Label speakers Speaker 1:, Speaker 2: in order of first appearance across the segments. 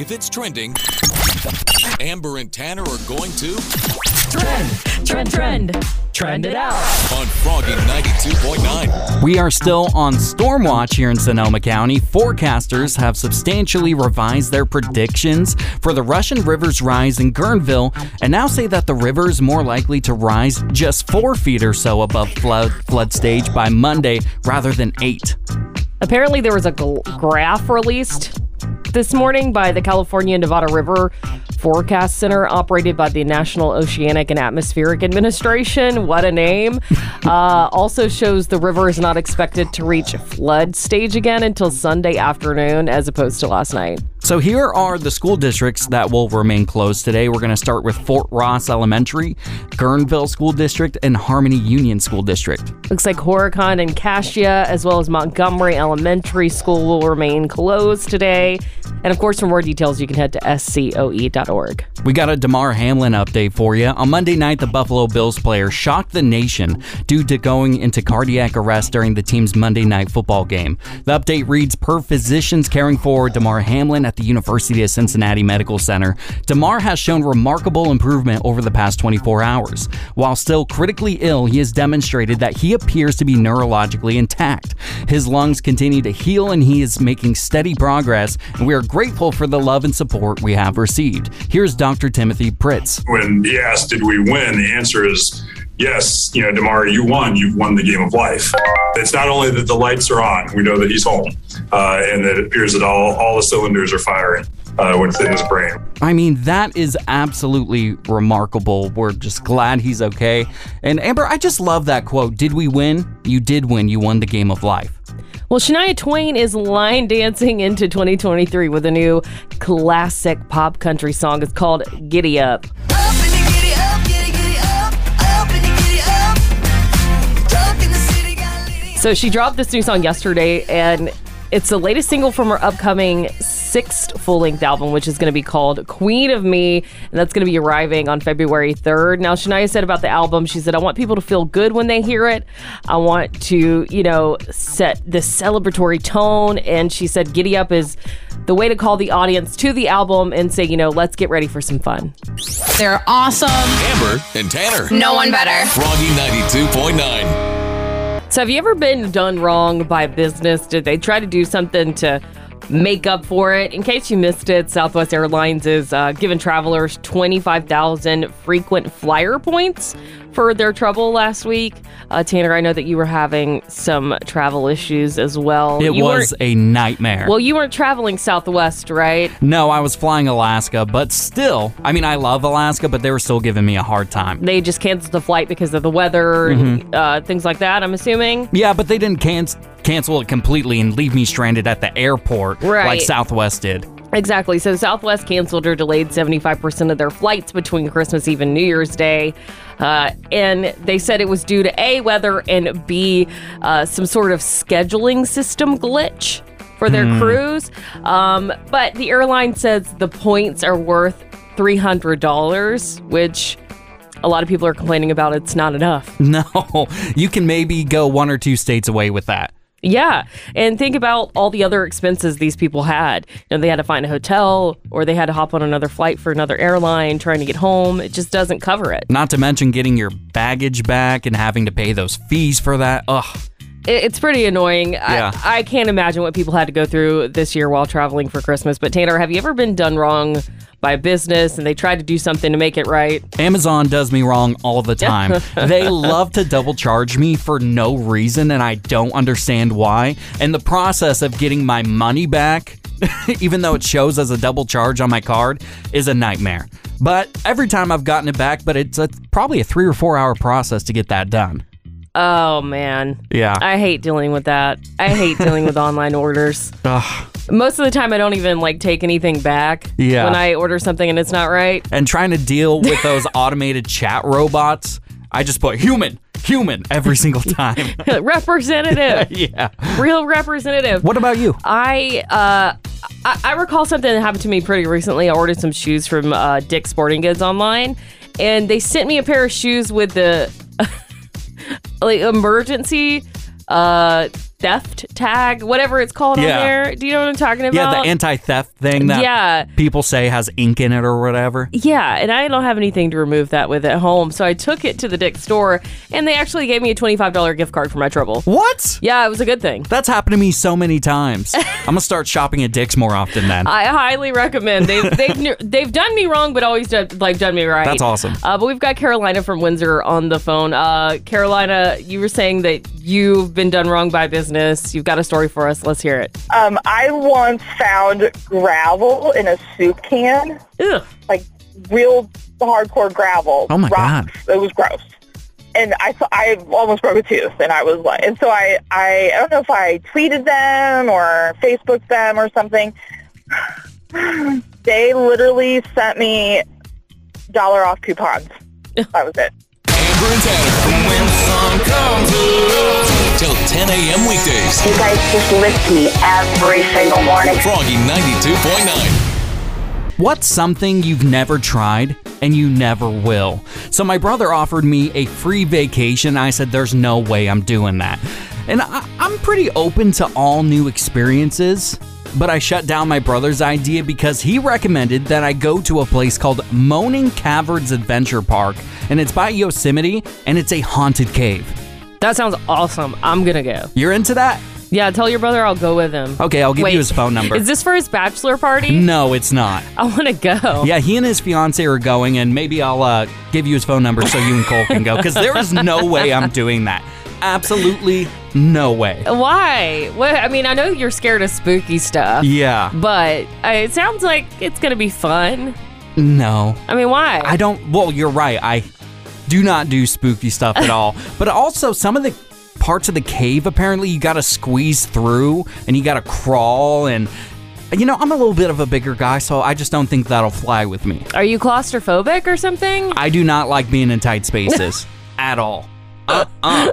Speaker 1: If it's trending, Amber and Tanner are going to
Speaker 2: Trend, trend, trend. Trend it out.
Speaker 1: on Froggy 92.9.
Speaker 3: We are still on storm watch here in Sonoma County. Forecasters have substantially revised their predictions for the Russian River's rise in Guerneville and now say that the river is more likely to rise just four feet or so above flood, flood stage by Monday rather than eight.
Speaker 2: Apparently, there was a gl- graph released this morning by the California Nevada River Forecast Center, operated by the National Oceanic and Atmospheric Administration. What a name! uh, also shows the river is not expected to reach flood stage again until Sunday afternoon, as opposed to last night.
Speaker 3: So here are the school districts that will remain closed today. We're going to start with Fort Ross Elementary, Guerneville School District, and Harmony Union School District.
Speaker 2: Looks like Horicon and Kashia, as well as Montgomery Elementary School, will remain closed today. And of course, for more details, you can head to scoe.org.
Speaker 3: We got a Damar Hamlin update for you. On Monday night, the Buffalo Bills player shocked the nation due to going into cardiac arrest during the team's Monday night football game. The update reads Per physicians caring for Damar Hamlin at the University of Cincinnati Medical Center, Damar has shown remarkable improvement over the past 24 hours. While still critically ill, he has demonstrated that he appears to be neurologically intact. His lungs continue to heal and he is making steady progress, and we are grateful for the love and support we have received. Here's Dr. Timothy Pritts.
Speaker 4: when he asked, "Did we win?" the answer is yes. You know, Damar, you won. You've won the game of life. It's not only that the lights are on; we know that he's home, uh, and that it appears that all all the cylinders are firing uh, within his brain.
Speaker 3: I mean, that is absolutely remarkable. We're just glad he's okay. And Amber, I just love that quote. Did we win? You did win. You won the game of life.
Speaker 2: Well, Shania Twain is line dancing into 2023 with a new classic pop country song. It's called Giddy Up. So she dropped this new song yesterday, and it's the latest single from her upcoming sixth full length album, which is going to be called Queen of Me, and that's going to be arriving on February 3rd. Now, Shania said about the album, she said, I want people to feel good when they hear it. I want to, you know, set the celebratory tone. And she said, Giddy Up is the way to call the audience to the album and say, you know, let's get ready for some fun.
Speaker 5: They're awesome.
Speaker 1: Amber and Tanner.
Speaker 5: No one better.
Speaker 1: Froggy 92.9.
Speaker 2: So, have you ever been done wrong by business? Did they try to do something to make up for it? In case you missed it, Southwest Airlines is uh, giving travelers 25,000 frequent flyer points for their trouble last week. Uh, Tanner, I know that you were having some travel issues as well.
Speaker 3: It
Speaker 2: You
Speaker 3: was a nightmare.
Speaker 2: Well, you weren't traveling Southwest, right?
Speaker 3: no, I was flying Alaska, but still, I mean, I love Alaska, but they were still giving me a hard time.
Speaker 2: They just canceled the flight because of the weather and uh, things like that, I'm assuming.
Speaker 3: Yeah, but they didn't can- cancel it completely and leave me stranded at the airport like Southwest did.
Speaker 2: Exactly. So Southwest canceled or delayed 75% of their flights between Christmas Eve and New Year's Day. Uh, and they said it was due to A, weather, and B, uh, some sort of scheduling system glitch for their cruise. Um, but the airline says the points are worth $300, which a lot of people are complaining about it's not enough.
Speaker 3: No, you can maybe go one or two states away with that.
Speaker 2: Yeah. And think about all the other expenses these people had. You know, they had to find a hotel or they had to hop on another flight for another airline trying to get home. It just doesn't cover it.
Speaker 3: Not to mention getting your baggage back and having to pay those fees for that. Ugh.
Speaker 2: It- It's pretty annoying.
Speaker 3: Yeah.
Speaker 2: I, I can't imagine what people had to go through this year while traveling for Christmas. But Tanner, have you ever been done wrong by a business and they tried to do something to make it right?
Speaker 3: Amazon does me wrong all the time. they love to double charge me for no reason, and I don't understand why. And the process of getting my money back, even though it shows as a double charge on my card, is a nightmare. But every time I've gotten it back, but it's a, probably a three or four hour process to get that done.
Speaker 2: Oh, man.
Speaker 3: Yeah.
Speaker 2: I hate dealing with that. I hate dealing with online orders.
Speaker 3: Ugh.
Speaker 2: Most of the time, I don't even like take anything back
Speaker 3: Yeah.
Speaker 2: when I order something and it's not right.
Speaker 3: And trying to deal with those automated chat robots, I just put human, human every single time.
Speaker 2: representative,
Speaker 3: yeah.
Speaker 2: real representative.
Speaker 3: What about you?
Speaker 2: I uh, I, I recall something that happened to me pretty recently. I ordered some shoes from uh, Dick's Sporting Goods online, and they sent me a pair of shoes with the like emergency uh theft tag, whatever it's called
Speaker 3: Yeah.
Speaker 2: on there. Do you know what I'm talking about?
Speaker 3: Yeah, the anti-theft thing that
Speaker 2: Yeah.
Speaker 3: people say has ink in it or whatever.
Speaker 2: Yeah, and I don't have anything to remove that with at home, so I took it to the Dick store, and they actually gave me a twenty-five dollar gift card for my trouble.
Speaker 3: What?
Speaker 2: Yeah, it was a good thing.
Speaker 3: That's happened to me so many times. I'm gonna start shopping at Dick's more often then.
Speaker 2: I highly recommend. They've they've they've done me wrong, but always done, like done me right.
Speaker 3: That's awesome.
Speaker 2: Uh, but we've got Carolina from Windsor on the phone. Uh, Carolina, you were saying that you've been done wrong by business. You've got a story for us. Let's hear it.
Speaker 6: Um, I once found gravel in a soup can,
Speaker 2: Ugh.
Speaker 6: like real hardcore gravel.
Speaker 3: Oh, my
Speaker 6: rocks. It was gross. And I, saw- I almost broke a tooth, and I was like, and so I, I, I don't know if I tweeted them or Facebooked them or something. They literally sent me dollar off coupons. That was it.
Speaker 1: Amber and Tanner. When sun comes up. Till 10 a.m. weekdays.
Speaker 7: You guys just lift me every single morning.
Speaker 1: Froggy 92.9.
Speaker 3: What's something you've never tried and you never will? So, my brother offered me a free vacation. I said, There's no way I'm doing that. And I, I'm pretty open to all new experiences, but I shut down my brother's idea because he recommended that I go to a place called Moaning Caverns Adventure Park, and it's by Yosemite, and it's a haunted cave.
Speaker 2: That sounds awesome. I'm gonna go.
Speaker 3: You're into that?
Speaker 2: Yeah, tell your brother I'll go with him.
Speaker 3: Okay, I'll give
Speaker 2: Wait,
Speaker 3: you his phone number.
Speaker 2: Is this for his bachelor party?
Speaker 3: no, it's not.
Speaker 2: I want to go.
Speaker 3: Yeah, he and his fiance are going, and maybe I'll uh, give you his phone number so you and Cole can go. Because there is no way I'm doing that. Absolutely no way.
Speaker 2: Why? Well, I mean, I know you're scared of spooky stuff,
Speaker 3: Yeah,
Speaker 2: but uh, it sounds like it's gonna be fun.
Speaker 3: no,
Speaker 2: I mean, why?
Speaker 3: I don't. Well, you're right. I do not do spooky stuff at all. But also, some of the parts of the cave apparently you got to squeeze through and you got to crawl and. You know, I'm a little bit of a bigger guy, so I just don't think that'll fly with me.
Speaker 2: Are you claustrophobic or something?
Speaker 3: I do not like being in tight spaces at all. Uh-uh.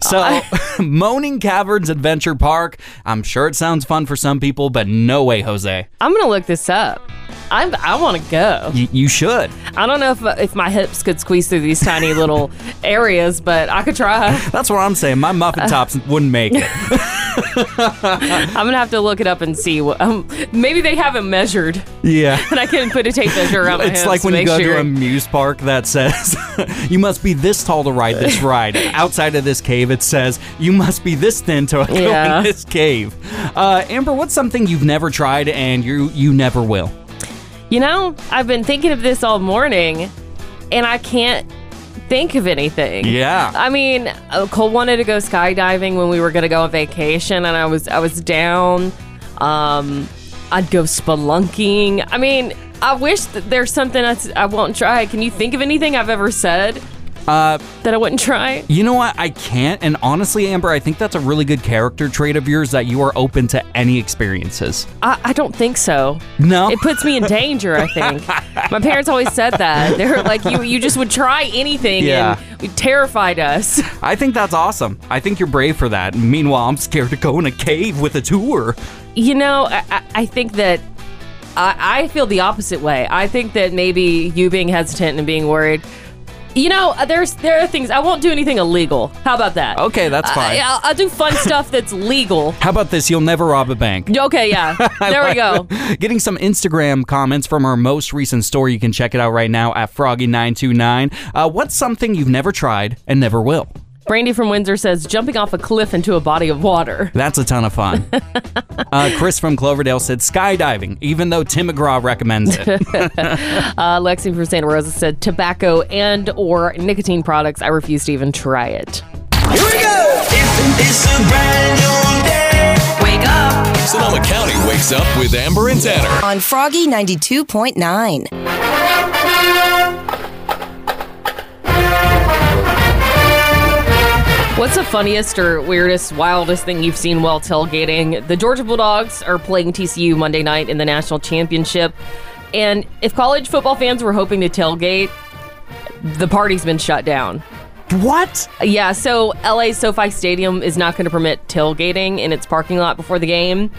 Speaker 3: So, Moaning Caverns Adventure Park. I'm sure it sounds fun for some people, but no way, Jose.
Speaker 2: I'm gonna look this up. I'm, I want to go.
Speaker 3: Y- you should.
Speaker 2: I don't know if if my hips could squeeze through these tiny little areas, but I could try.
Speaker 3: That's what I'm saying. My muffin tops wouldn't make it.
Speaker 2: I'm gonna have to look it up and see. What, um, maybe they haven't measured,
Speaker 3: Yeah.
Speaker 2: and I can put a tape measure around my
Speaker 3: It's like when you go
Speaker 2: sure.
Speaker 3: to a muse park that says, you must be this tall to ride this ride. Outside of this cave, it says, you must be this thin to go
Speaker 2: Yeah.
Speaker 3: in this cave. Uh, Amber, what's something you've never tried and you you never will?
Speaker 2: You know, I've been thinking of this all morning, and I can't think of anything.
Speaker 3: Yeah.
Speaker 2: I mean, uh, Cole wanted to go skydiving when we were gonna go on vacation, and I was I was down. Um, I'd go spelunking. I mean, I wish that there's something that's, I won't try. Can you think of anything I've ever said
Speaker 3: Uh,
Speaker 2: that I wouldn't try?
Speaker 3: You know what? I can't. And honestly, Amber, I think that's a really good character trait of yours that you are open to any experiences.
Speaker 2: I, I don't think so.
Speaker 3: No.
Speaker 2: It puts me in danger, I think. My parents always said that. They're like, you you just would try anything
Speaker 3: Yeah.
Speaker 2: and it terrified us.
Speaker 3: I think that's awesome. I think you're brave for that. Meanwhile, I'm scared to go in a cave with a tour.
Speaker 2: You know, I, I- I think that I, I feel the opposite way. I think that maybe you being hesitant and being worried. You know, uh, there's there are things I won't do anything illegal. How about that?
Speaker 3: Okay, that's fine.
Speaker 2: I, I'll, I'll do fun stuff that's legal.
Speaker 3: How about this? You'll never rob a bank.
Speaker 2: Okay, yeah. There we go.
Speaker 3: Getting some Instagram comments from our most recent story. You can check it out right now at Froggy929. Uh, what's something you've never tried and never will?
Speaker 2: Brandy from Windsor says jumping off a cliff into a body of water.
Speaker 3: That's a ton of fun. uh, Chris from Cloverdale said skydiving, even though Tim McGraw recommends it.
Speaker 2: Uh, Lexi from Santa Rosa said tobacco and or nicotine products. I refuse to even try it.
Speaker 8: Here we go. It's, it's a brand new day.
Speaker 5: Wake up.
Speaker 1: Sonoma County wakes up with Amber and Tanner.
Speaker 9: on Froggy 92.9.
Speaker 2: What's the funniest or weirdest, wildest thing you've seen while tailgating? The Georgia Bulldogs are playing TCU Monday night in the national championship. And if college football fans were hoping to tailgate, the party's been shut down.
Speaker 3: what?
Speaker 2: Yeah, so LA SoFi Stadium is not going to permit tailgating in its parking lot before the game.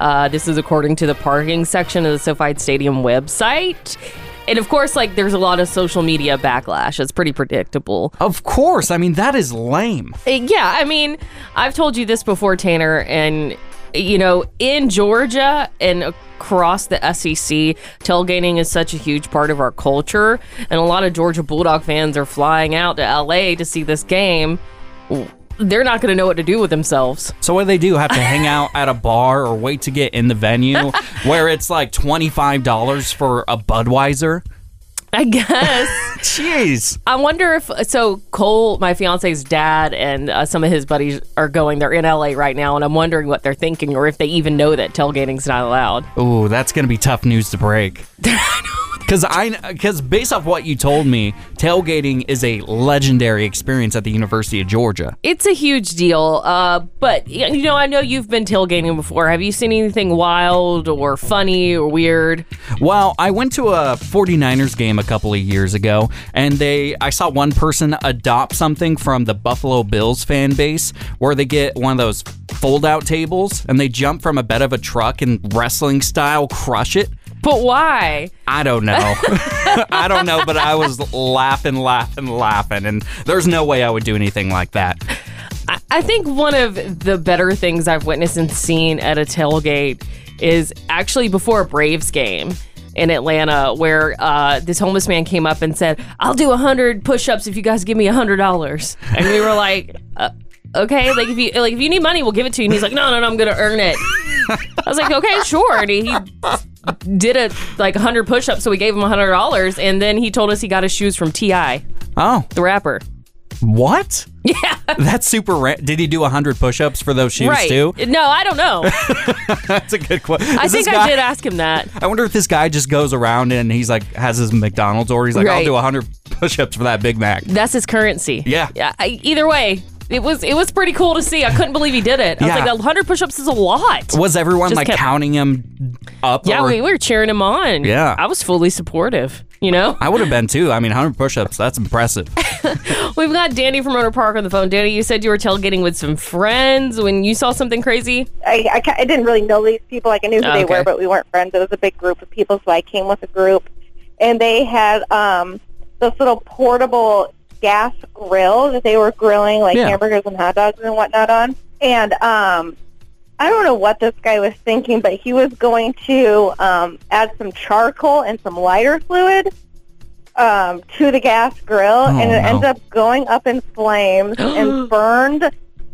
Speaker 2: Uh, this is according to the parking section of the SoFi Stadium website. And of course, like there's a lot of social media backlash. It's pretty predictable.
Speaker 3: Of course. I mean, that is lame.
Speaker 2: Uh, Yeah, I mean, I've told you this before, Tanner, and you know, in Georgia and across the SEC, tailgating is such a huge part of our culture, and a lot of Georgia Bulldog fans are flying out to LA to see this game. They're not going to know what to do with themselves.
Speaker 3: So what do they do? Have to hang out at a bar or wait to get in the venue where it's like $25 for a Budweiser?
Speaker 2: I guess.
Speaker 3: Jeez.
Speaker 2: I wonder if so. Cole, my fiance's dad, and uh, some of his buddies are going. They're in LA right now, and I'm wondering what they're thinking, or if they even know that tailgating's not allowed.
Speaker 3: Ooh, that's going to be tough news to break. Because I, because based off what you told me, tailgating is a legendary experience at the University of Georgia.
Speaker 2: It's a huge deal. Uh, but you know, I know you've been tailgating before. Have you seen anything wild or funny or weird?
Speaker 3: Well, I went to a 49ers game a couple of years ago, and they I saw one person adopt something from the Buffalo Bills fan base where they get one of those fold out tables and they jump from a bed of a truck and wrestling style crush it.
Speaker 2: But why?
Speaker 3: I don't know. I don't know, but I was laughing, laughing, laughing, and there's no way I would do anything like that.
Speaker 2: I, I think one of the better things I've witnessed and seen at a tailgate is actually before a Braves game in Atlanta, where uh, this homeless man came up and said, "I'll do hundred push-ups if you guys give me hundred dollars," and we were like. Uh, Okay, like if you like if you need money, we'll give it to you. And he's like, no, no, no, I'm gonna earn it. I was like, okay, sure. And he, he did a like 100 push-ups, so we gave him $100, and then he told us he got his shoes from T.I.,
Speaker 3: Oh,
Speaker 2: the rapper.
Speaker 3: what?
Speaker 2: Yeah,
Speaker 3: That's super. Ra- Did he do 100 push ups for those shoes
Speaker 2: right.
Speaker 3: too?
Speaker 2: No, I don't know.
Speaker 3: That's a good question.
Speaker 2: I think I did ask him that.
Speaker 3: I wonder if this guy just goes around and he's like has his McDonald's or He's like, I'll
Speaker 2: Right.
Speaker 3: do 100 push-ups for that Big Mac.
Speaker 2: That's his currency.
Speaker 3: Yeah.
Speaker 2: Yeah. I, either way, it was it was pretty cool to see. I couldn't believe he did it. I
Speaker 3: Yeah.
Speaker 2: was like, 100 push-ups is a lot.
Speaker 3: Was everyone
Speaker 2: Just
Speaker 3: like
Speaker 2: kept-
Speaker 3: counting him up?
Speaker 2: Yeah,
Speaker 3: or-
Speaker 2: we, we were cheering him on.
Speaker 3: Yeah.
Speaker 2: I was fully supportive. You know,
Speaker 3: I would have been too. I mean, 100 push-ups. That's impressive.
Speaker 2: we've got Danny from Rohnert Park on the phone. Danny, you said you were tailgating with some friends when you saw something crazy.
Speaker 6: I, I, ca- I didn't really know these people. Like I knew who
Speaker 2: Oh,
Speaker 6: they
Speaker 2: okay.
Speaker 6: were, but we weren't friends. It was a big group of people, so I came with a group, and they had um, this little portable gas grill that they were grilling like
Speaker 3: Yeah.
Speaker 6: hamburgers and hot dogs and whatnot on. And um, I don't know what this guy was thinking, but he was going to um, add some charcoal and some lighter fluid um, to the gas grill, and it
Speaker 3: no.
Speaker 6: ended up going up in flames and burned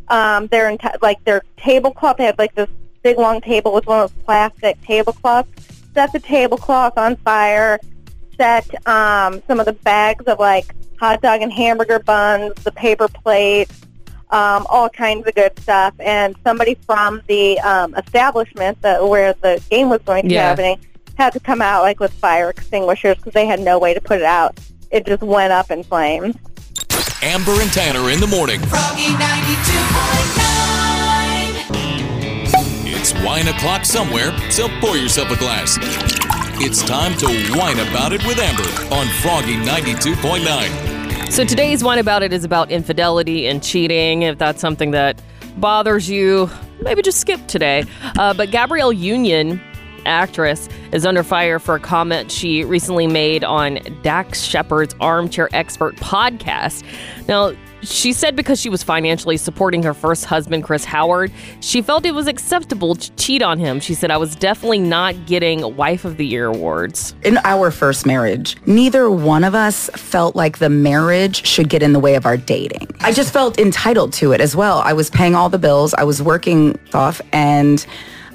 Speaker 6: um, their enti- like their tablecloth. They had like this big long table with one of those plastic tablecloths. Set the tablecloth on fire. Set um, some of the bags of like hot dog and hamburger buns, the paper plates, um, all kinds of good stuff. And somebody from the um, establishment that where the game was going to
Speaker 2: Yeah.
Speaker 6: be happening had to come out like with fire extinguishers because they had no way to put it out. It just went up in flames.
Speaker 1: Amber and Tanner in the morning.
Speaker 8: Froggy 92.9.
Speaker 1: It's wine o'clock somewhere, so pour yourself a glass. It's time to whine about it with Amber on Froggy 92.9.
Speaker 2: So today's one about it is about infidelity and cheating. If that's something that bothers you, maybe just skip today. Uh, but Gabrielle Union, actress, is under fire for a comment she recently made on Dax Shepard's Armchair Expert podcast. Now, she said because she was financially supporting her first husband, Chris Howard, she felt it was acceptable to cheat on him. She said, I was definitely not getting Wife of the Year awards.
Speaker 10: In our first marriage, neither one of us felt like the marriage should get in the way of our dating. I just felt entitled to it as well. I was paying all the bills, I was working off, and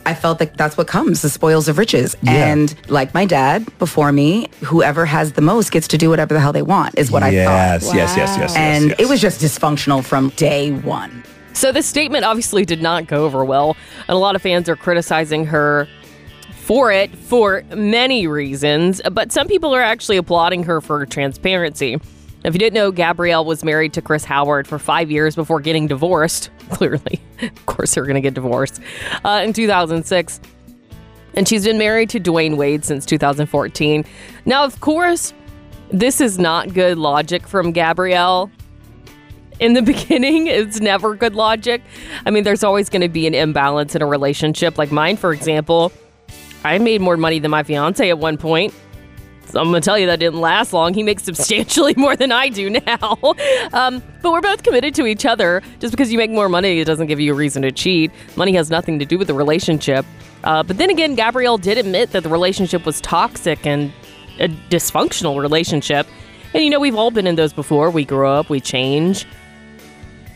Speaker 10: I felt like that's what comes the spoils of riches. And like my dad before me, whoever has the most gets to do whatever the hell they want, is what I
Speaker 11: yes,
Speaker 10: thought.
Speaker 11: yes, yes, yes, yes.
Speaker 10: And
Speaker 11: yes.
Speaker 10: it was just dysfunctional from day one.
Speaker 2: So this statement obviously did not go over well, and a lot of fans are criticizing her for it for many reasons, but some people are actually applauding her for transparency. If you didn't know, Gabrielle was married to Chris Howard for five years before getting divorced. Clearly, of course, they're going to get divorced uh, in 2006. And she's been married to Dwyane Wade since 2014. Now, of course, this is not good logic from Gabrielle in the beginning it's never good logic i mean there's always going to be an imbalance in a relationship like mine for example i made more money than my fiance at one point So I'm gonna tell you that didn't last long. He makes substantially more than I do now. Um, but we're both committed to each other. Just because you make more money, it doesn't give you a reason to cheat. Money has nothing to do with the relationship. Uh, but then again, Gabrielle did admit that the relationship was toxic and a dysfunctional relationship. And you know, we've all been in those before. We grow up, we change.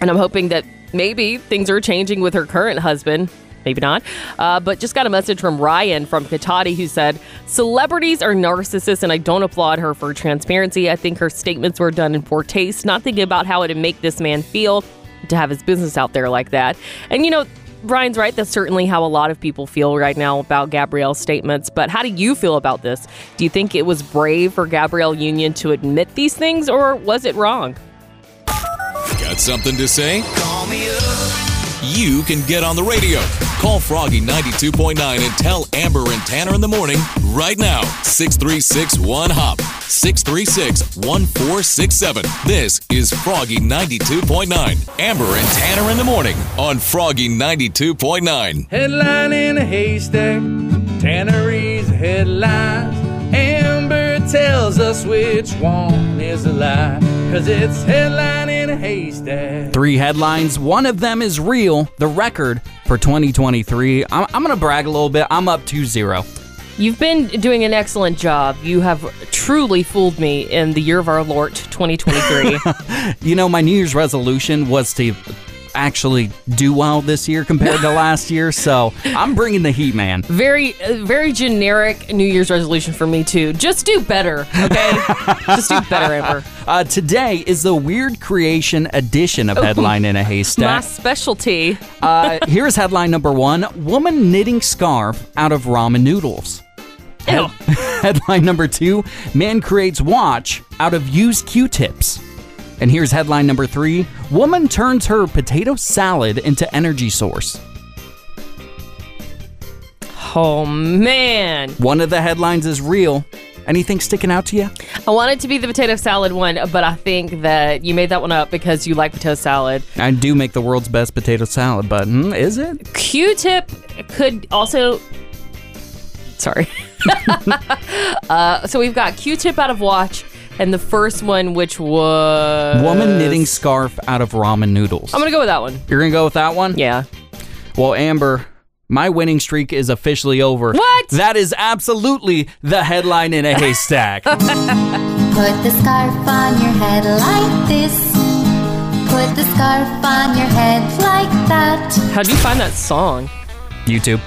Speaker 2: And I'm hoping that maybe things are changing with her current husband. Maybe not. Uh, but just got a message from Ryan from Cotati who said, Celebrities are narcissists, and I don't applaud her for transparency. I think her statements were done in poor taste, not thinking about how it would make this man feel to have his business out there like that. And you know, Brian's right. That's certainly how a lot of people feel right now about Gabrielle's statements. But how do you feel about this? Do you think it was brave for Gabrielle Union to admit these things, or was it wrong?
Speaker 1: Got something to say? You can get on the radio. Call Froggy 92.9 and tell Amber and Tanner in the morning right now. 636 1 Hop. 636 1467. This is Froggy 92.9. Amber and Tanner in the morning on Froggy 92.9.
Speaker 11: Headline in a haystack, Tannery's headlines. Amber tells us which one is a lie, cause it's headline in a haystack.
Speaker 3: Three headlines. One of them is real. The record for 2023. I'm, I'm going to brag a little bit. I'm up 2 0.
Speaker 2: You've been doing an excellent job. You have truly fooled me in the year of our Lord 2023.
Speaker 3: You know, my New Year's resolution was to actually do well this year compared to last year. So I'm bringing the heat, man.
Speaker 2: very, uh, very generic New Year's resolution for me too. Just do better, okay? Just do better, Amber.
Speaker 3: Uh, today is the Weird Creation edition of Headline in a Haystack.
Speaker 2: My specialty.
Speaker 3: Uh, here's headline number one Woman knitting scarf out of ramen noodles. Head- headline number two Man creates watch out of used Q tips. And here's headline number three Woman turns her potato salad into energy source.
Speaker 2: Oh man,
Speaker 3: One of the headlines is real. Anything sticking out to you?
Speaker 2: I wanted to be the potato salad one, but I think that you made that one up because you like potato salad.
Speaker 3: I do make the world's best potato salad, but hmm, is it?
Speaker 2: Q-tip could also. Sorry. uh, so we've got Q-tip out of watch, and the first one, which was
Speaker 3: Woman knitting scarf out of ramen noodles.
Speaker 2: I'm gonna go with that one.
Speaker 3: You're gonna go with that one?
Speaker 2: Yeah.
Speaker 3: Well, Amber, my winning streak is officially over.
Speaker 2: What?
Speaker 3: That is absolutely the headline in a haystack.
Speaker 12: Put the scarf on your head like this. Put the scarf on your head like that.
Speaker 2: How do you find that song?
Speaker 3: YouTube.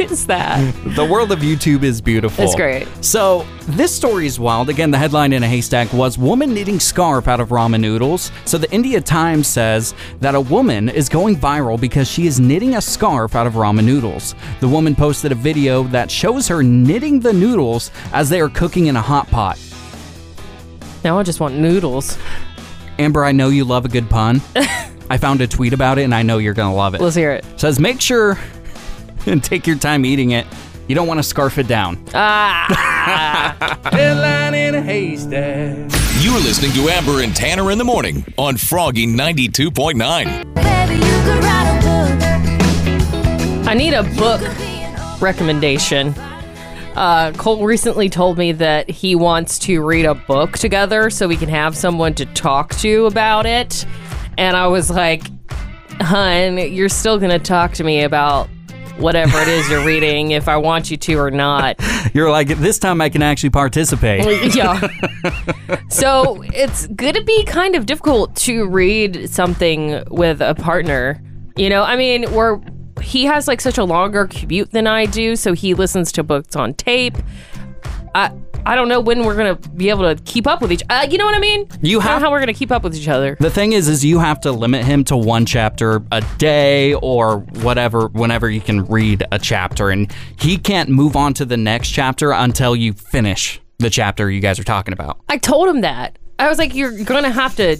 Speaker 2: Is that?
Speaker 3: The world of YouTube is beautiful.
Speaker 2: It's great.
Speaker 3: So, this story is wild. Again, the headline in a haystack was Woman knitting scarf out of ramen noodles. So, the India Times says that a woman is going viral because she is knitting a scarf out of ramen noodles. The woman posted a video that shows her knitting the noodles as they are cooking in a hot pot.
Speaker 2: Now I just want noodles.
Speaker 3: Amber, I know you love a good pun. I found a tweet about it and I know you're going to love it.
Speaker 2: Let's hear it.
Speaker 3: says make sure and take your time eating it. You don't want to scarf it down.
Speaker 2: Ah.
Speaker 11: Headline in a haystack.
Speaker 1: You're listening to Amber and Tanner in the morning on Froggy 92.9.
Speaker 12: Baby, you could write a book.
Speaker 2: I need a book recommendation. Uh, Cole recently told me that he wants to read a book together so we can have someone to talk to about it. And I was like, hun, you're still going to talk to me about whatever it is you're reading if I want you to or not.
Speaker 3: You're like, this time I can actually participate.
Speaker 2: yeah. so it's going to be kind of difficult to read something with a partner. You know, I mean, we're he has like such a longer commute than I do, so he listens to books on tape. I I don't know when we're gonna be able to keep up with each. Uh, you know what I mean?
Speaker 3: You
Speaker 2: I don't know how we're gonna keep up with each other.
Speaker 3: The thing is, is you have to limit him to one chapter a day or whatever, whenever you can read a chapter, and he can't move on to the next chapter until you finish the chapter you guys are talking about.
Speaker 2: I told him that. I was like, you're gonna have to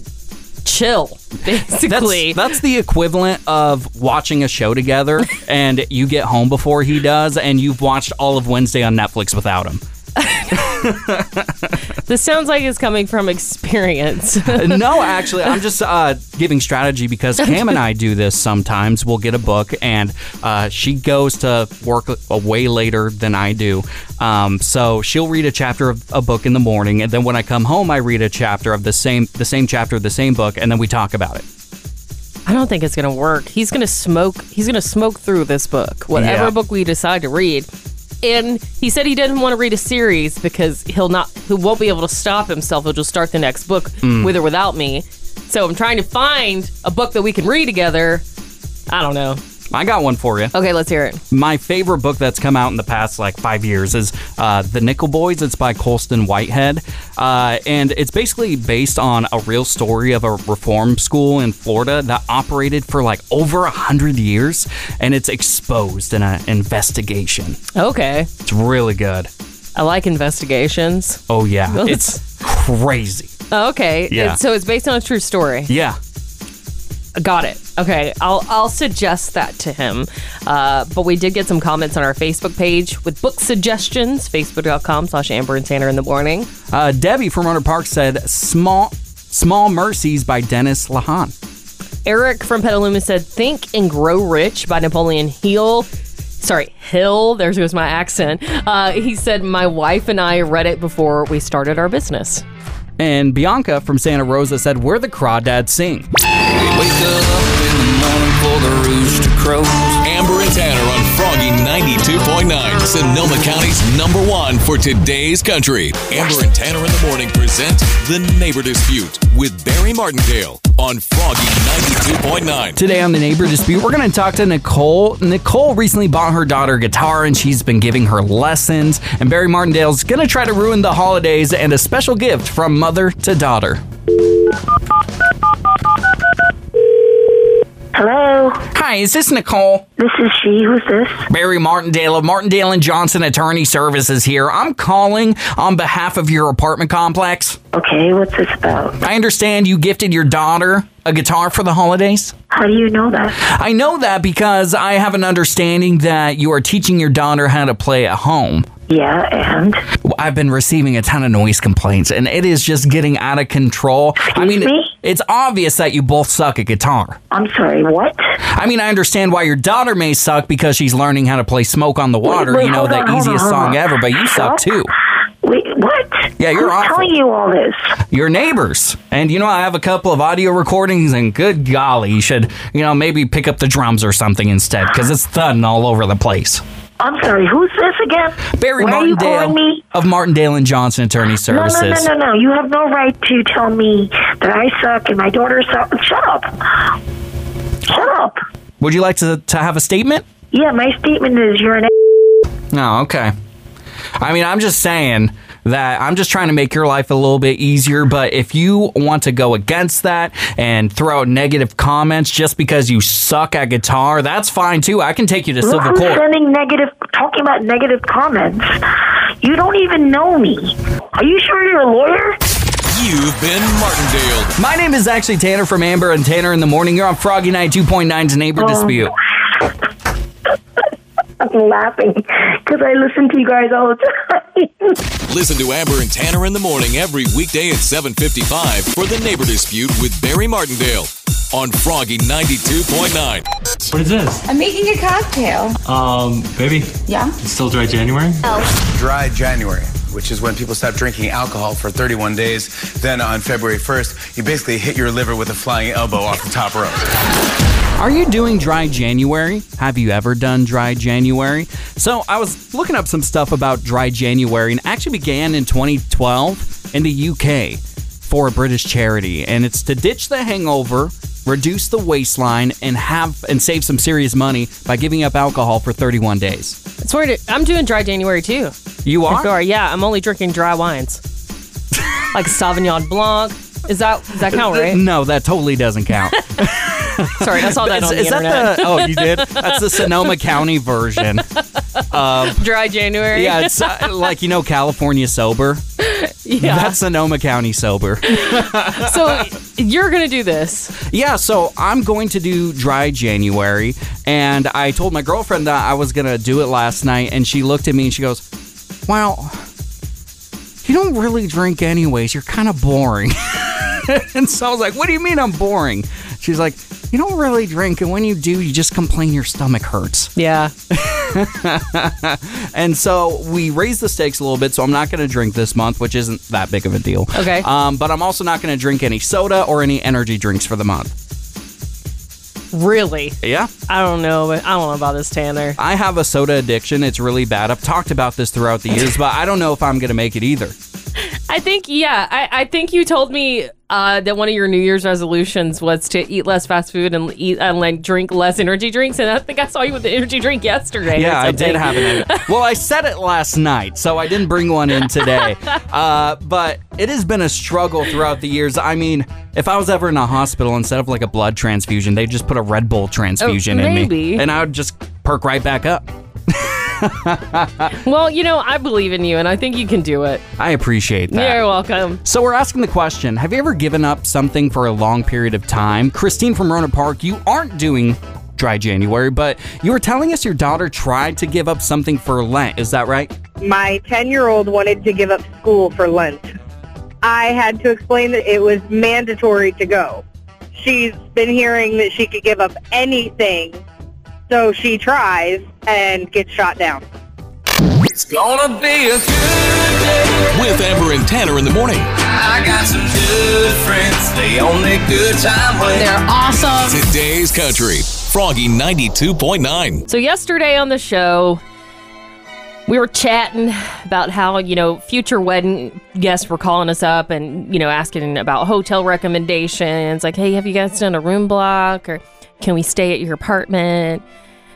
Speaker 2: chill, basically.
Speaker 3: That's, that's the equivalent of watching a show together, and you get home before he does, and you've watched all of Wednesday on Netflix without him.
Speaker 2: This sounds like it's coming from experience.
Speaker 3: no, actually, I'm just uh, giving strategy because Cam and I do this sometimes. We'll get a book, and uh, she goes to work a way later than I do. Um, so she'll read a chapter of a book in the morning, and then when I come home, I read a chapter of the same the same chapter of the same book, and then we talk about it.
Speaker 2: I don't think it's gonna work. He's gonna smoke. He's gonna smoke through this book, whatever
Speaker 3: Yeah.
Speaker 2: book we decide to read. And he said he didn't want to read a series because he'll not, he won't be able to stop himself. He'll just start the next book
Speaker 3: Mm.
Speaker 2: with or without me. So I'm trying to find a book that we can read together. I don't know.
Speaker 3: I got one for you.
Speaker 2: Okay, let's hear it.
Speaker 3: My favorite book that's come out in the past like five years is uh, The Nickel Boys. It's by Colson Whitehead. Uh, and it's basically based on a real story of a reform school in Florida that operated for like over a hundred years. And it's exposed in an investigation.
Speaker 2: Okay.
Speaker 3: It's really good.
Speaker 2: I like investigations.
Speaker 3: Oh, yeah. It's crazy.
Speaker 2: Okay.
Speaker 3: Yeah.
Speaker 2: It- so it's based on a true story.
Speaker 3: Yeah.
Speaker 2: Got it. Okay, I'll I'll suggest that to him. Uh, but we did get some comments on our Facebook page with book suggestions. Facebook.com slash Amber and Tanner in the morning.
Speaker 3: Uh, Debbie from Rohnert Park said Small Small Mercies by Dennis Lehane.
Speaker 2: Eric from Petaluma said Think and Grow Rich by Napoleon Hill. Sorry, Hill. There goes my accent. Uh, he said my wife and I read it before we started our business.
Speaker 3: And Bianca from Santa Rosa said, Where the Crawdads Sing.
Speaker 1: Amber and Tanner on Froggy 92.9, Sonoma County's number one for today's country. Amber and Tanner in the morning present The Neighbor Dispute with Barry Martindale on Froggy 92.9.
Speaker 3: Today on the Neighbor Dispute, we're going to talk to Nicole. Nicole recently bought her daughter a guitar and she's been giving her lessons. And Barry Martindale's going to try to ruin the holidays and a special gift from mother to daughter.
Speaker 7: Hello.
Speaker 3: Hi, is this Nicole?
Speaker 7: This is she. Who's this?
Speaker 3: Barry Martindale of Martindale and Johnson Attorney Services here. I'm calling on behalf of your apartment complex.
Speaker 7: Okay, what's this about?
Speaker 3: I understand you gifted your daughter a guitar for the holidays.
Speaker 7: How do you know that?
Speaker 3: I know that because I have an understanding that you are teaching your daughter how to play at home.
Speaker 7: Yeah, and
Speaker 3: I've been receiving a ton of noise complaints, and it is just getting out of control. I mean,
Speaker 7: me?
Speaker 3: It's obvious that you both suck at guitar.
Speaker 7: I'm sorry. What?
Speaker 3: I mean, I understand why your daughter may suck because she's learning how to play "Smoke on the Water,"
Speaker 7: wait,
Speaker 3: you know, the
Speaker 7: on,
Speaker 3: easiest
Speaker 7: on,
Speaker 3: song
Speaker 7: on.
Speaker 3: ever. But you suck too.
Speaker 7: Wait, what?
Speaker 3: Yeah, you're
Speaker 7: Who's
Speaker 3: awful.
Speaker 7: telling you all this?
Speaker 3: Your neighbors, and you know, I have a couple of audio recordings, and good golly, you should, you know, maybe pick up the drums or something instead because it's thudding all over the place.
Speaker 7: I'm sorry. Who's this again?
Speaker 3: Barry
Speaker 7: you
Speaker 3: Martindale of Martindale and Johnson Attorney Services.
Speaker 7: no, no, no, no. You have no right to tell me that I suck and my daughter sucks. Shut up. Shut up.
Speaker 3: Would you like to, to have a statement?
Speaker 7: Yeah, my statement is you're an.
Speaker 3: No, oh, okay. I mean, I'm just saying that I'm just trying to make your life a little bit easier. But if you want to go against that and throw out negative comments just because you suck at guitar, that's fine too. I can take you to
Speaker 7: Well,
Speaker 3: civil
Speaker 7: who's
Speaker 3: court.
Speaker 7: sending negative, talking about negative comments? You don't even know me. Are you sure you're a lawyer?
Speaker 1: You've been Martindale.
Speaker 3: My name is actually Tanner from Amber and Tanner in the Morning. You're on Froggy Night 2.9's Neighbor
Speaker 7: Oh.
Speaker 3: Dispute.
Speaker 7: I'm laughing because I listen to you guys all the time.
Speaker 1: Listen to Amber and Tanner in the morning every weekday at 7:55 for The Neighbor Dispute with Barry Martindale on Froggy 92.9.
Speaker 13: What is this?
Speaker 14: I'm making a cocktail.
Speaker 13: Um, baby.
Speaker 14: Yeah?
Speaker 13: It's still dry January? Oh.
Speaker 15: Dry January, which is when people stop drinking alcohol for 31 days. Then on February 1st, you basically hit your liver with a flying elbow off the top rope.
Speaker 3: Are you doing dry January? Have you ever done dry January? So I was looking up some stuff about dry January and it actually began in 2012 in the UK for a British charity. And it's to ditch the hangover, reduce the waistline, and have and save some serious money by giving up alcohol for 31 days.
Speaker 2: I swear to, I'm doing dry January too.
Speaker 3: You are?
Speaker 2: Sorry, yeah, I'm only drinking dry wines. like Sauvignon Blanc. Is that does that count, right?
Speaker 3: No, that totally doesn't count.
Speaker 2: Sorry, I saw that
Speaker 3: is,
Speaker 2: on the
Speaker 3: is
Speaker 2: internet.
Speaker 3: that the? Oh, you did. That's the Sonoma County version. Of,
Speaker 2: dry January.
Speaker 3: yeah, it's uh, like you know California sober.
Speaker 2: Yeah.
Speaker 3: That's Sonoma County sober.
Speaker 2: so you're gonna do this.
Speaker 3: Yeah, so I'm going to do dry January, and I told my girlfriend that I was gonna do it last night, and she looked at me and she goes, "Well, you don't really drink anyways. You're kind of boring. and so I was like, what do you mean I'm boring? She's like, you don't really drink, and when you do, you just complain your stomach hurts.
Speaker 2: Yeah.
Speaker 3: and so we raised the stakes a little bit, so I'm not going to drink this month, which isn't that big of a deal.
Speaker 2: Okay.
Speaker 3: Um, but I'm also not going to drink any soda or any energy drinks for the month.
Speaker 2: Really?
Speaker 3: Yeah.
Speaker 2: I don't know, but I don't know about this, Tanner.
Speaker 3: I have a soda addiction. It's really bad. I've talked about this throughout the years, but I don't know if I'm going to make it either.
Speaker 2: I think, yeah, I, I think you told me uh, that one of your New Year's resolutions was to eat less fast food and eat and like drink less energy drinks. And I think I saw you with the energy drink yesterday.
Speaker 3: Yeah, I did have it. well, I said it last night, so I didn't bring one in today. Uh, but it has been a struggle throughout the years. I mean, if I was ever in a hospital, instead of like a blood transfusion, they just put a Red Bull transfusion in me, and I would just perk right back up.
Speaker 2: well, you know, I believe in you, and I think you can do it.
Speaker 3: I appreciate that.
Speaker 2: You're welcome.
Speaker 3: So we're asking the question: Have you ever given up something for a long period of time? Christine from Rohnert Park, you aren't doing dry January, but you were telling us your daughter tried to give up something for Lent. Is that right?
Speaker 14: My 10 year old wanted to give up school for Lent. I had to explain that it was mandatory to go. She's been hearing that she could give up anything, so she tries and gets shot down.
Speaker 8: It's gonna be a good day.
Speaker 1: With Amber and Tanner in the morning.
Speaker 8: I got some good friends. They only good time when
Speaker 5: They're awesome.
Speaker 1: Today's country. Froggy 92.9.
Speaker 2: So yesterday on the show, we were chatting about how you know future wedding guests were calling us up and you know asking about hotel recommendations, like, hey, have you guys done a room block or can we stay at your apartment?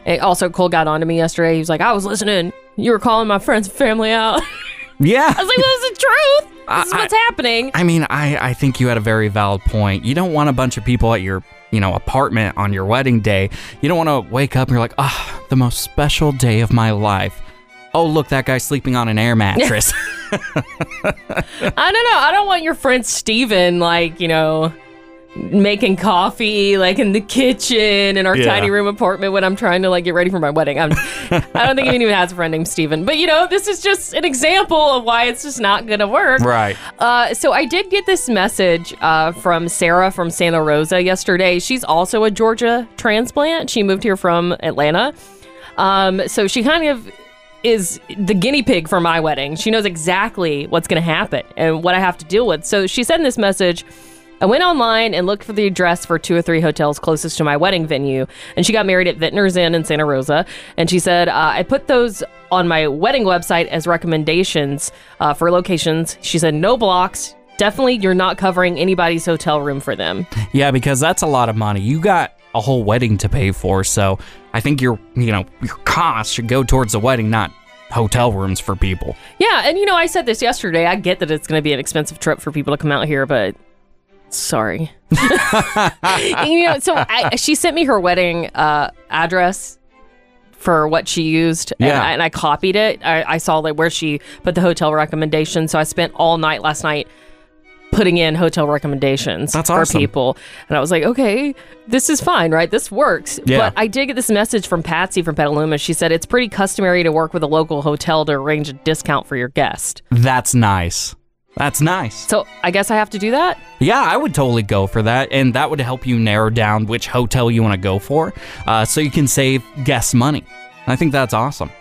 Speaker 2: And also, Cole got on to me yesterday. He was like, I was listening. You were calling my friends and family out.
Speaker 3: Yeah.
Speaker 2: I was like, this is the truth. This is
Speaker 3: I-
Speaker 2: what's happening.
Speaker 3: I mean, I, I think you had a very valid point. You don't want a bunch of people at your, you know, apartment on your wedding day. You don't want to wake up and you're like, ah, the most special day of my life. Oh, look, that guy's sleeping on an air mattress.
Speaker 2: I don't know. I don't want your friend Steven, like, you know, making coffee like in the kitchen in our
Speaker 3: Yeah.
Speaker 2: tiny room apartment when I'm trying to like get ready for my wedding. I'm I don't think he even has a friend named Steven. But you know, this is just an example of why it's just not gonna work.
Speaker 3: right.
Speaker 2: Uh, so I did get this message uh, from Sarah from Santa Rosa yesterday. She's also a Georgia transplant. She moved here from Atlanta. Um, so she kind of is the guinea pig for my wedding. She knows exactly what's going to happen and what I have to deal with. So she sent this message. I went online and looked for the address for two or three hotels closest to my wedding venue. And she got married at Vintner's Inn in Santa Rosa. And she said, uh, I put those on my wedding website as recommendations uh, for locations. She said, no blocks. Definitely, you're not covering anybody's hotel room for them.
Speaker 3: Yeah, because that's a lot of money. You got a whole wedding to pay for, so I think your, you know, your costs should go towards the wedding, not hotel rooms for people.
Speaker 2: Yeah, and you know, I said this yesterday. I get that it's going to be an expensive trip for people to come out here, but sorry. you know, so I, she sent me her wedding uh, address for what she used, and,
Speaker 3: Yeah.
Speaker 2: I, and I copied it. I, I saw like where she put the hotel recommendation, so I spent all night last night putting in hotel recommendations
Speaker 3: That's
Speaker 2: for
Speaker 3: awesome.
Speaker 2: people. And I was like, okay, this is fine, right? This works.
Speaker 3: Yeah.
Speaker 2: But I did get this message from Patsy from Petaluma. She said it's pretty customary to work with a local hotel to arrange a discount for your guest.
Speaker 3: That's nice. That's nice.
Speaker 2: So I guess I have to do that?
Speaker 3: Yeah, I would totally go for that, and that would help you narrow down which hotel you want to go for, uh, so you can save guests money. I think that's awesome.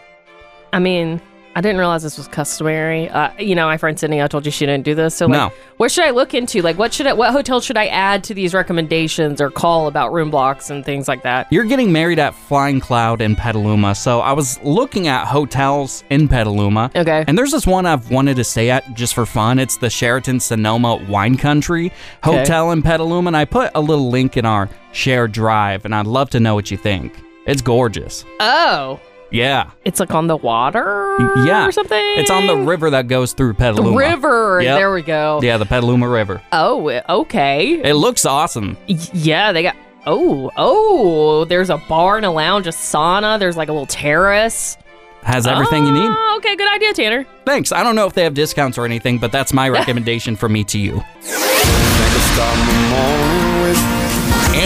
Speaker 2: I mean, I didn't realize this was customary. Uh, you know, my friend Sydney, I told you she didn't do this. So, like,
Speaker 3: No.
Speaker 2: what should I look into? Like, what should I, what hotel should I add to these recommendations or call about room blocks and things like that?
Speaker 3: You're getting married at Flying Cloud in Petaluma, so I was looking at hotels in Petaluma.
Speaker 2: Okay.
Speaker 3: And there's this one I've wanted to stay at just for fun. It's the Sheraton Sonoma Wine Country
Speaker 2: Okay.
Speaker 3: Hotel in Petaluma, and I put a little link in our shared drive, and I'd love to know what you think. It's gorgeous.
Speaker 2: Oh,
Speaker 3: Yeah.
Speaker 2: it's like on the water
Speaker 3: Yeah.
Speaker 2: or something?
Speaker 3: It's on the river that goes through Petaluma.
Speaker 2: The river.
Speaker 3: Yep.
Speaker 2: There we go.
Speaker 3: Yeah, the Petaluma River.
Speaker 2: Oh, okay.
Speaker 3: It looks awesome.
Speaker 2: Yeah, they got. Oh, oh, there's a bar and a lounge, a sauna. There's like a little terrace.
Speaker 3: Has everything you need.
Speaker 2: Oh, okay, good idea, Tanner.
Speaker 3: Thanks. I don't know if they have discounts or anything, but that's my recommendation from me to you.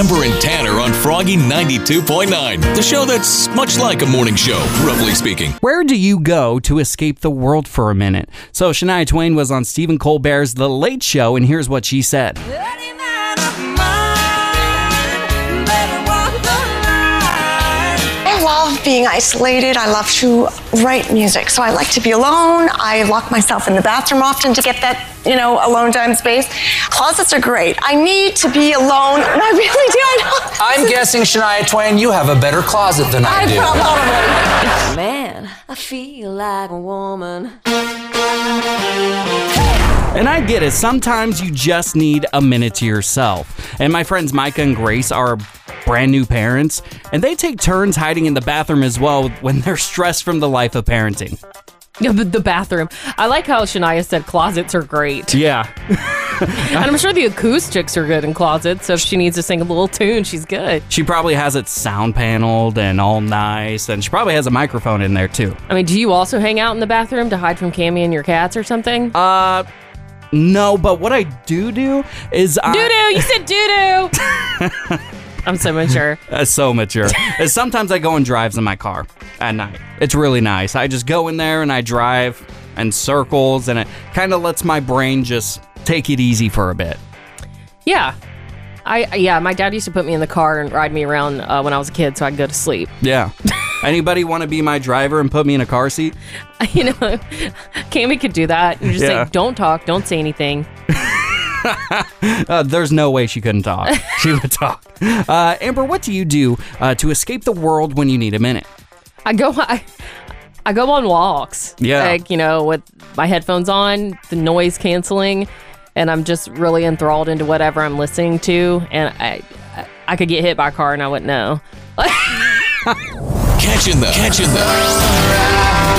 Speaker 1: Amber and Tanner on Froggy 92.9, the show that's much like a morning show, roughly speaking.
Speaker 3: Where do you go to escape the world for a minute? So Shania Twain was on Stephen Colbert's The Late Show, and here's what she said.
Speaker 16: Being isolated. I love to write music. So I like to be alone. I lock myself in the bathroom often to get that, you know, alone time space. Closets are great. I need to be alone. And I really do. I
Speaker 17: I'm guessing, Shania Twain, you have a better closet than I,
Speaker 16: I
Speaker 17: do.
Speaker 16: probably.
Speaker 18: Man, I feel like a woman.
Speaker 3: And I get it. Sometimes you just need a minute to yourself. And my friends Micah and Grace are brand new parents, and they take turns hiding in the bathroom as well when they're stressed from the life of parenting.
Speaker 2: Yeah, but the bathroom. I like how Shania said closets are great.
Speaker 3: Yeah.
Speaker 2: and I'm sure the acoustics are good in closets, so if she needs to sing a little tune, she's good.
Speaker 3: She probably has it sound paneled and all nice, and she probably has a microphone in there too.
Speaker 2: I mean, do you also hang out in the bathroom to hide from Cammy and your cats or something?
Speaker 3: Uh, no, but what I do do is I.
Speaker 2: Doo doo! You said doo doo! I'm so mature.
Speaker 3: That's so mature. sometimes I go and drives in my car at night. It's really nice. I just go in there and I drive in circles, and it kind of lets my brain just take it easy for a bit.
Speaker 2: Yeah. I yeah, my dad used to put me in the car and ride me around uh, when I was a kid so I could go to sleep.
Speaker 3: Yeah. Anybody want to be my driver and put me in a car seat?
Speaker 2: You know, Cammy could do that and just
Speaker 3: Yeah.
Speaker 2: say, "Don't talk, don't say anything."
Speaker 3: Uh, there's no way she couldn't talk. She would talk. Uh, Amber, what do you do uh, to escape the world when you need a minute?
Speaker 2: I go I, I go on walks.
Speaker 3: Yeah.
Speaker 2: Like, you know, with my headphones on, the noise canceling, and I'm just really enthralled into whatever I'm listening to and I I, I could get hit by a car and I wouldn't know.
Speaker 1: Catching them. Catching them.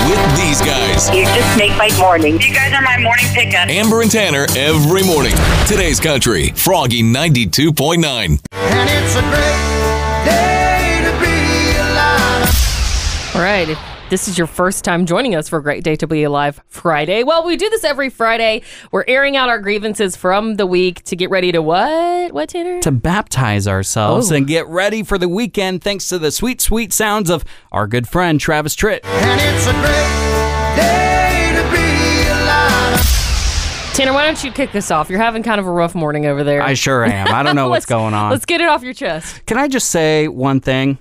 Speaker 1: With these guys.
Speaker 19: You just make my morning. You guys are my morning pickup.
Speaker 1: Amber and Tanner every morning. Today's country, Froggy 92.9.
Speaker 8: And it's a great day to be alive.
Speaker 2: All right. If this is your first time joining us for a Great Day to Be Alive Friday. Well, we do this every Friday. We're airing out our grievances from the week to get ready to what? What, Tanner?
Speaker 3: To baptize ourselves
Speaker 2: Oh.
Speaker 3: and get ready for the weekend thanks to the sweet, sweet sounds of our good friend Travis Tritt.
Speaker 8: And it's a great day to be alive.
Speaker 2: Tanner, why don't you kick this off? You're having kind of a rough morning over there.
Speaker 3: I sure am. I don't know what's going on.
Speaker 2: Let's get it off your chest.
Speaker 3: Can I just say one thing?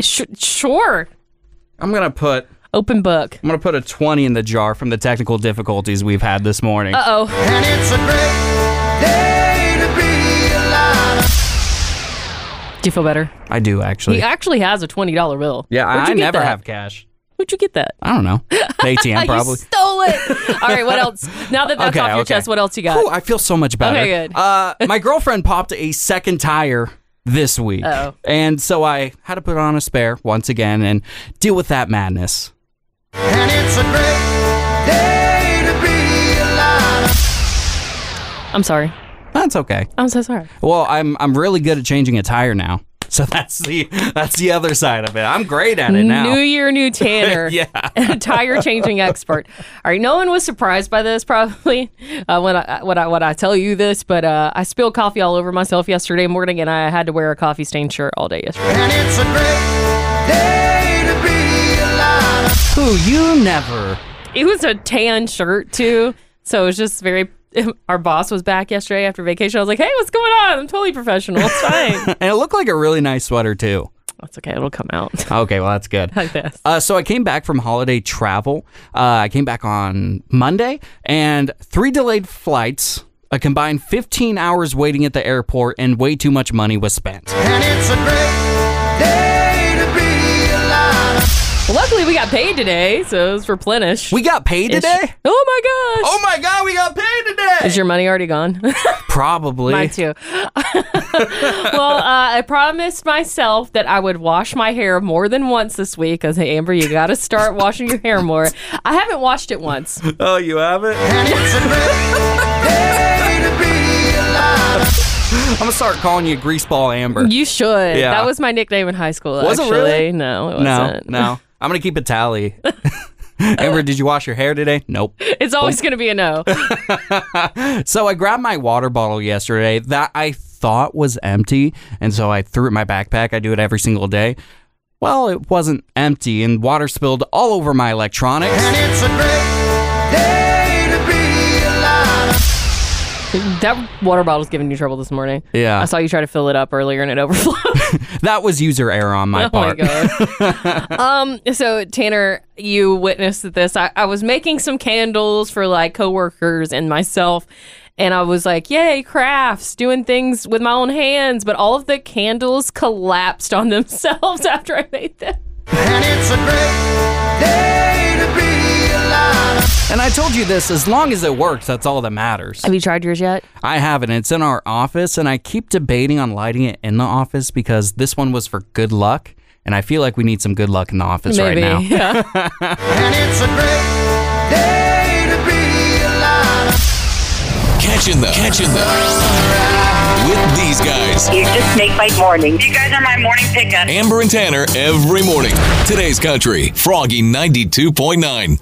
Speaker 2: Sh- sure.
Speaker 3: I'm going to put
Speaker 2: Open book.
Speaker 3: I'm going to put a 20 in the jar from the technical difficulties we've had this morning.
Speaker 2: Uh oh.
Speaker 8: And it's a great day to be alive.
Speaker 2: Do you feel better?
Speaker 3: I do actually.
Speaker 2: He actually has a twenty dollar bill.
Speaker 3: yeah,
Speaker 2: Where'd
Speaker 3: I, I never
Speaker 2: that?
Speaker 3: have cash.
Speaker 2: Where'd you get that?
Speaker 3: I don't know. The ATM probably.
Speaker 2: you stole it. All right. What else? Now that that's
Speaker 3: Okay,
Speaker 2: off your
Speaker 3: okay.
Speaker 2: chest, what else you got?
Speaker 3: Ooh, I feel so much better.
Speaker 2: Okay, good.
Speaker 3: Uh, my girlfriend popped a second tire this week.
Speaker 2: Uh-oh.
Speaker 3: And so I had to put on a spare once again and deal with that madness.
Speaker 2: I'm sorry.
Speaker 3: That's okay.
Speaker 2: I'm so sorry.
Speaker 3: Well, I'm I'm really good at changing a tire now. So that's the that's the other side of it. I'm great at it now.
Speaker 2: New year, new Tanner.
Speaker 3: Yeah.
Speaker 2: tire changing expert. All right. No one was surprised by this probably uh, when I when I when I tell you this, but uh, I spilled coffee all over myself yesterday morning, and I had to wear a coffee stained shirt all day yesterday.
Speaker 3: Who you never.
Speaker 2: It was a tan shirt too, so it was just very. Our boss was back yesterday after vacation. I was like, "Hey, what's going on? I'm totally professional. It's fine.
Speaker 3: And it looked like a really nice sweater too.
Speaker 2: That's okay. It'll come out."
Speaker 3: Okay, well that's good.
Speaker 2: Like this.
Speaker 3: Uh, so I came back from holiday travel. Uh, I came back on Monday, and three delayed flights, a combined 15 hours waiting at the airport, and way too much money was spent.
Speaker 2: Luckily we got paid today, so it was replenished.
Speaker 3: We got paid
Speaker 2: Ish.
Speaker 3: today?
Speaker 2: Oh my gosh!
Speaker 3: Oh my god, we got paid today!
Speaker 2: Is your money already gone?
Speaker 3: Probably.
Speaker 2: Mine too. well, uh, I promised myself that I would wash my hair more than once this week. Because hey, Amber, you got to start washing your hair more. I haven't washed it once.
Speaker 3: Oh, you have it?
Speaker 8: And it's a great day to be alive.
Speaker 3: I'm gonna start calling you Greaseball Amber.
Speaker 2: You should.
Speaker 3: Yeah.
Speaker 2: That was my nickname in high school.
Speaker 3: Was it really?
Speaker 2: No, it
Speaker 3: no,
Speaker 2: wasn't.
Speaker 3: no. I'm gonna keep a tally. Amber, did you wash your hair today? Nope.
Speaker 2: It's always going to be a no.
Speaker 3: So I grabbed my water bottle yesterday that I thought was empty, and so I threw it in my backpack. I do it every single day. Well, it wasn't empty, and water spilled all over my electronics.
Speaker 2: That water bottle's giving you trouble this morning.
Speaker 3: Yeah.
Speaker 2: I saw you try to fill it up earlier and it overflowed.
Speaker 3: That was user error on my
Speaker 2: Oh my
Speaker 3: part.
Speaker 2: um, so Tanner, you witnessed this. I, I was making some candles for like coworkers and myself, and I was like, "Yay, crafts! Doing things with my own hands." But all of the candles collapsed on themselves after I made them.
Speaker 8: And it's a great day to be alive.
Speaker 3: And I told you this as long as it works, that's all that matters.
Speaker 2: Have you tried yours yet?
Speaker 3: I haven't. It's in our office, and I keep debating on lighting it in the office because this one was for good luck, and I feel like we need some good luck in the office
Speaker 2: Maybe.
Speaker 3: right now.
Speaker 2: Yeah.
Speaker 8: And it's a great day to be alive.
Speaker 1: Catching them. Catching them. With these guys.
Speaker 19: You just make my morning. You guys are my morning pickup.
Speaker 1: Amber and Tanner every morning. Today's Country. Froggy 92.9.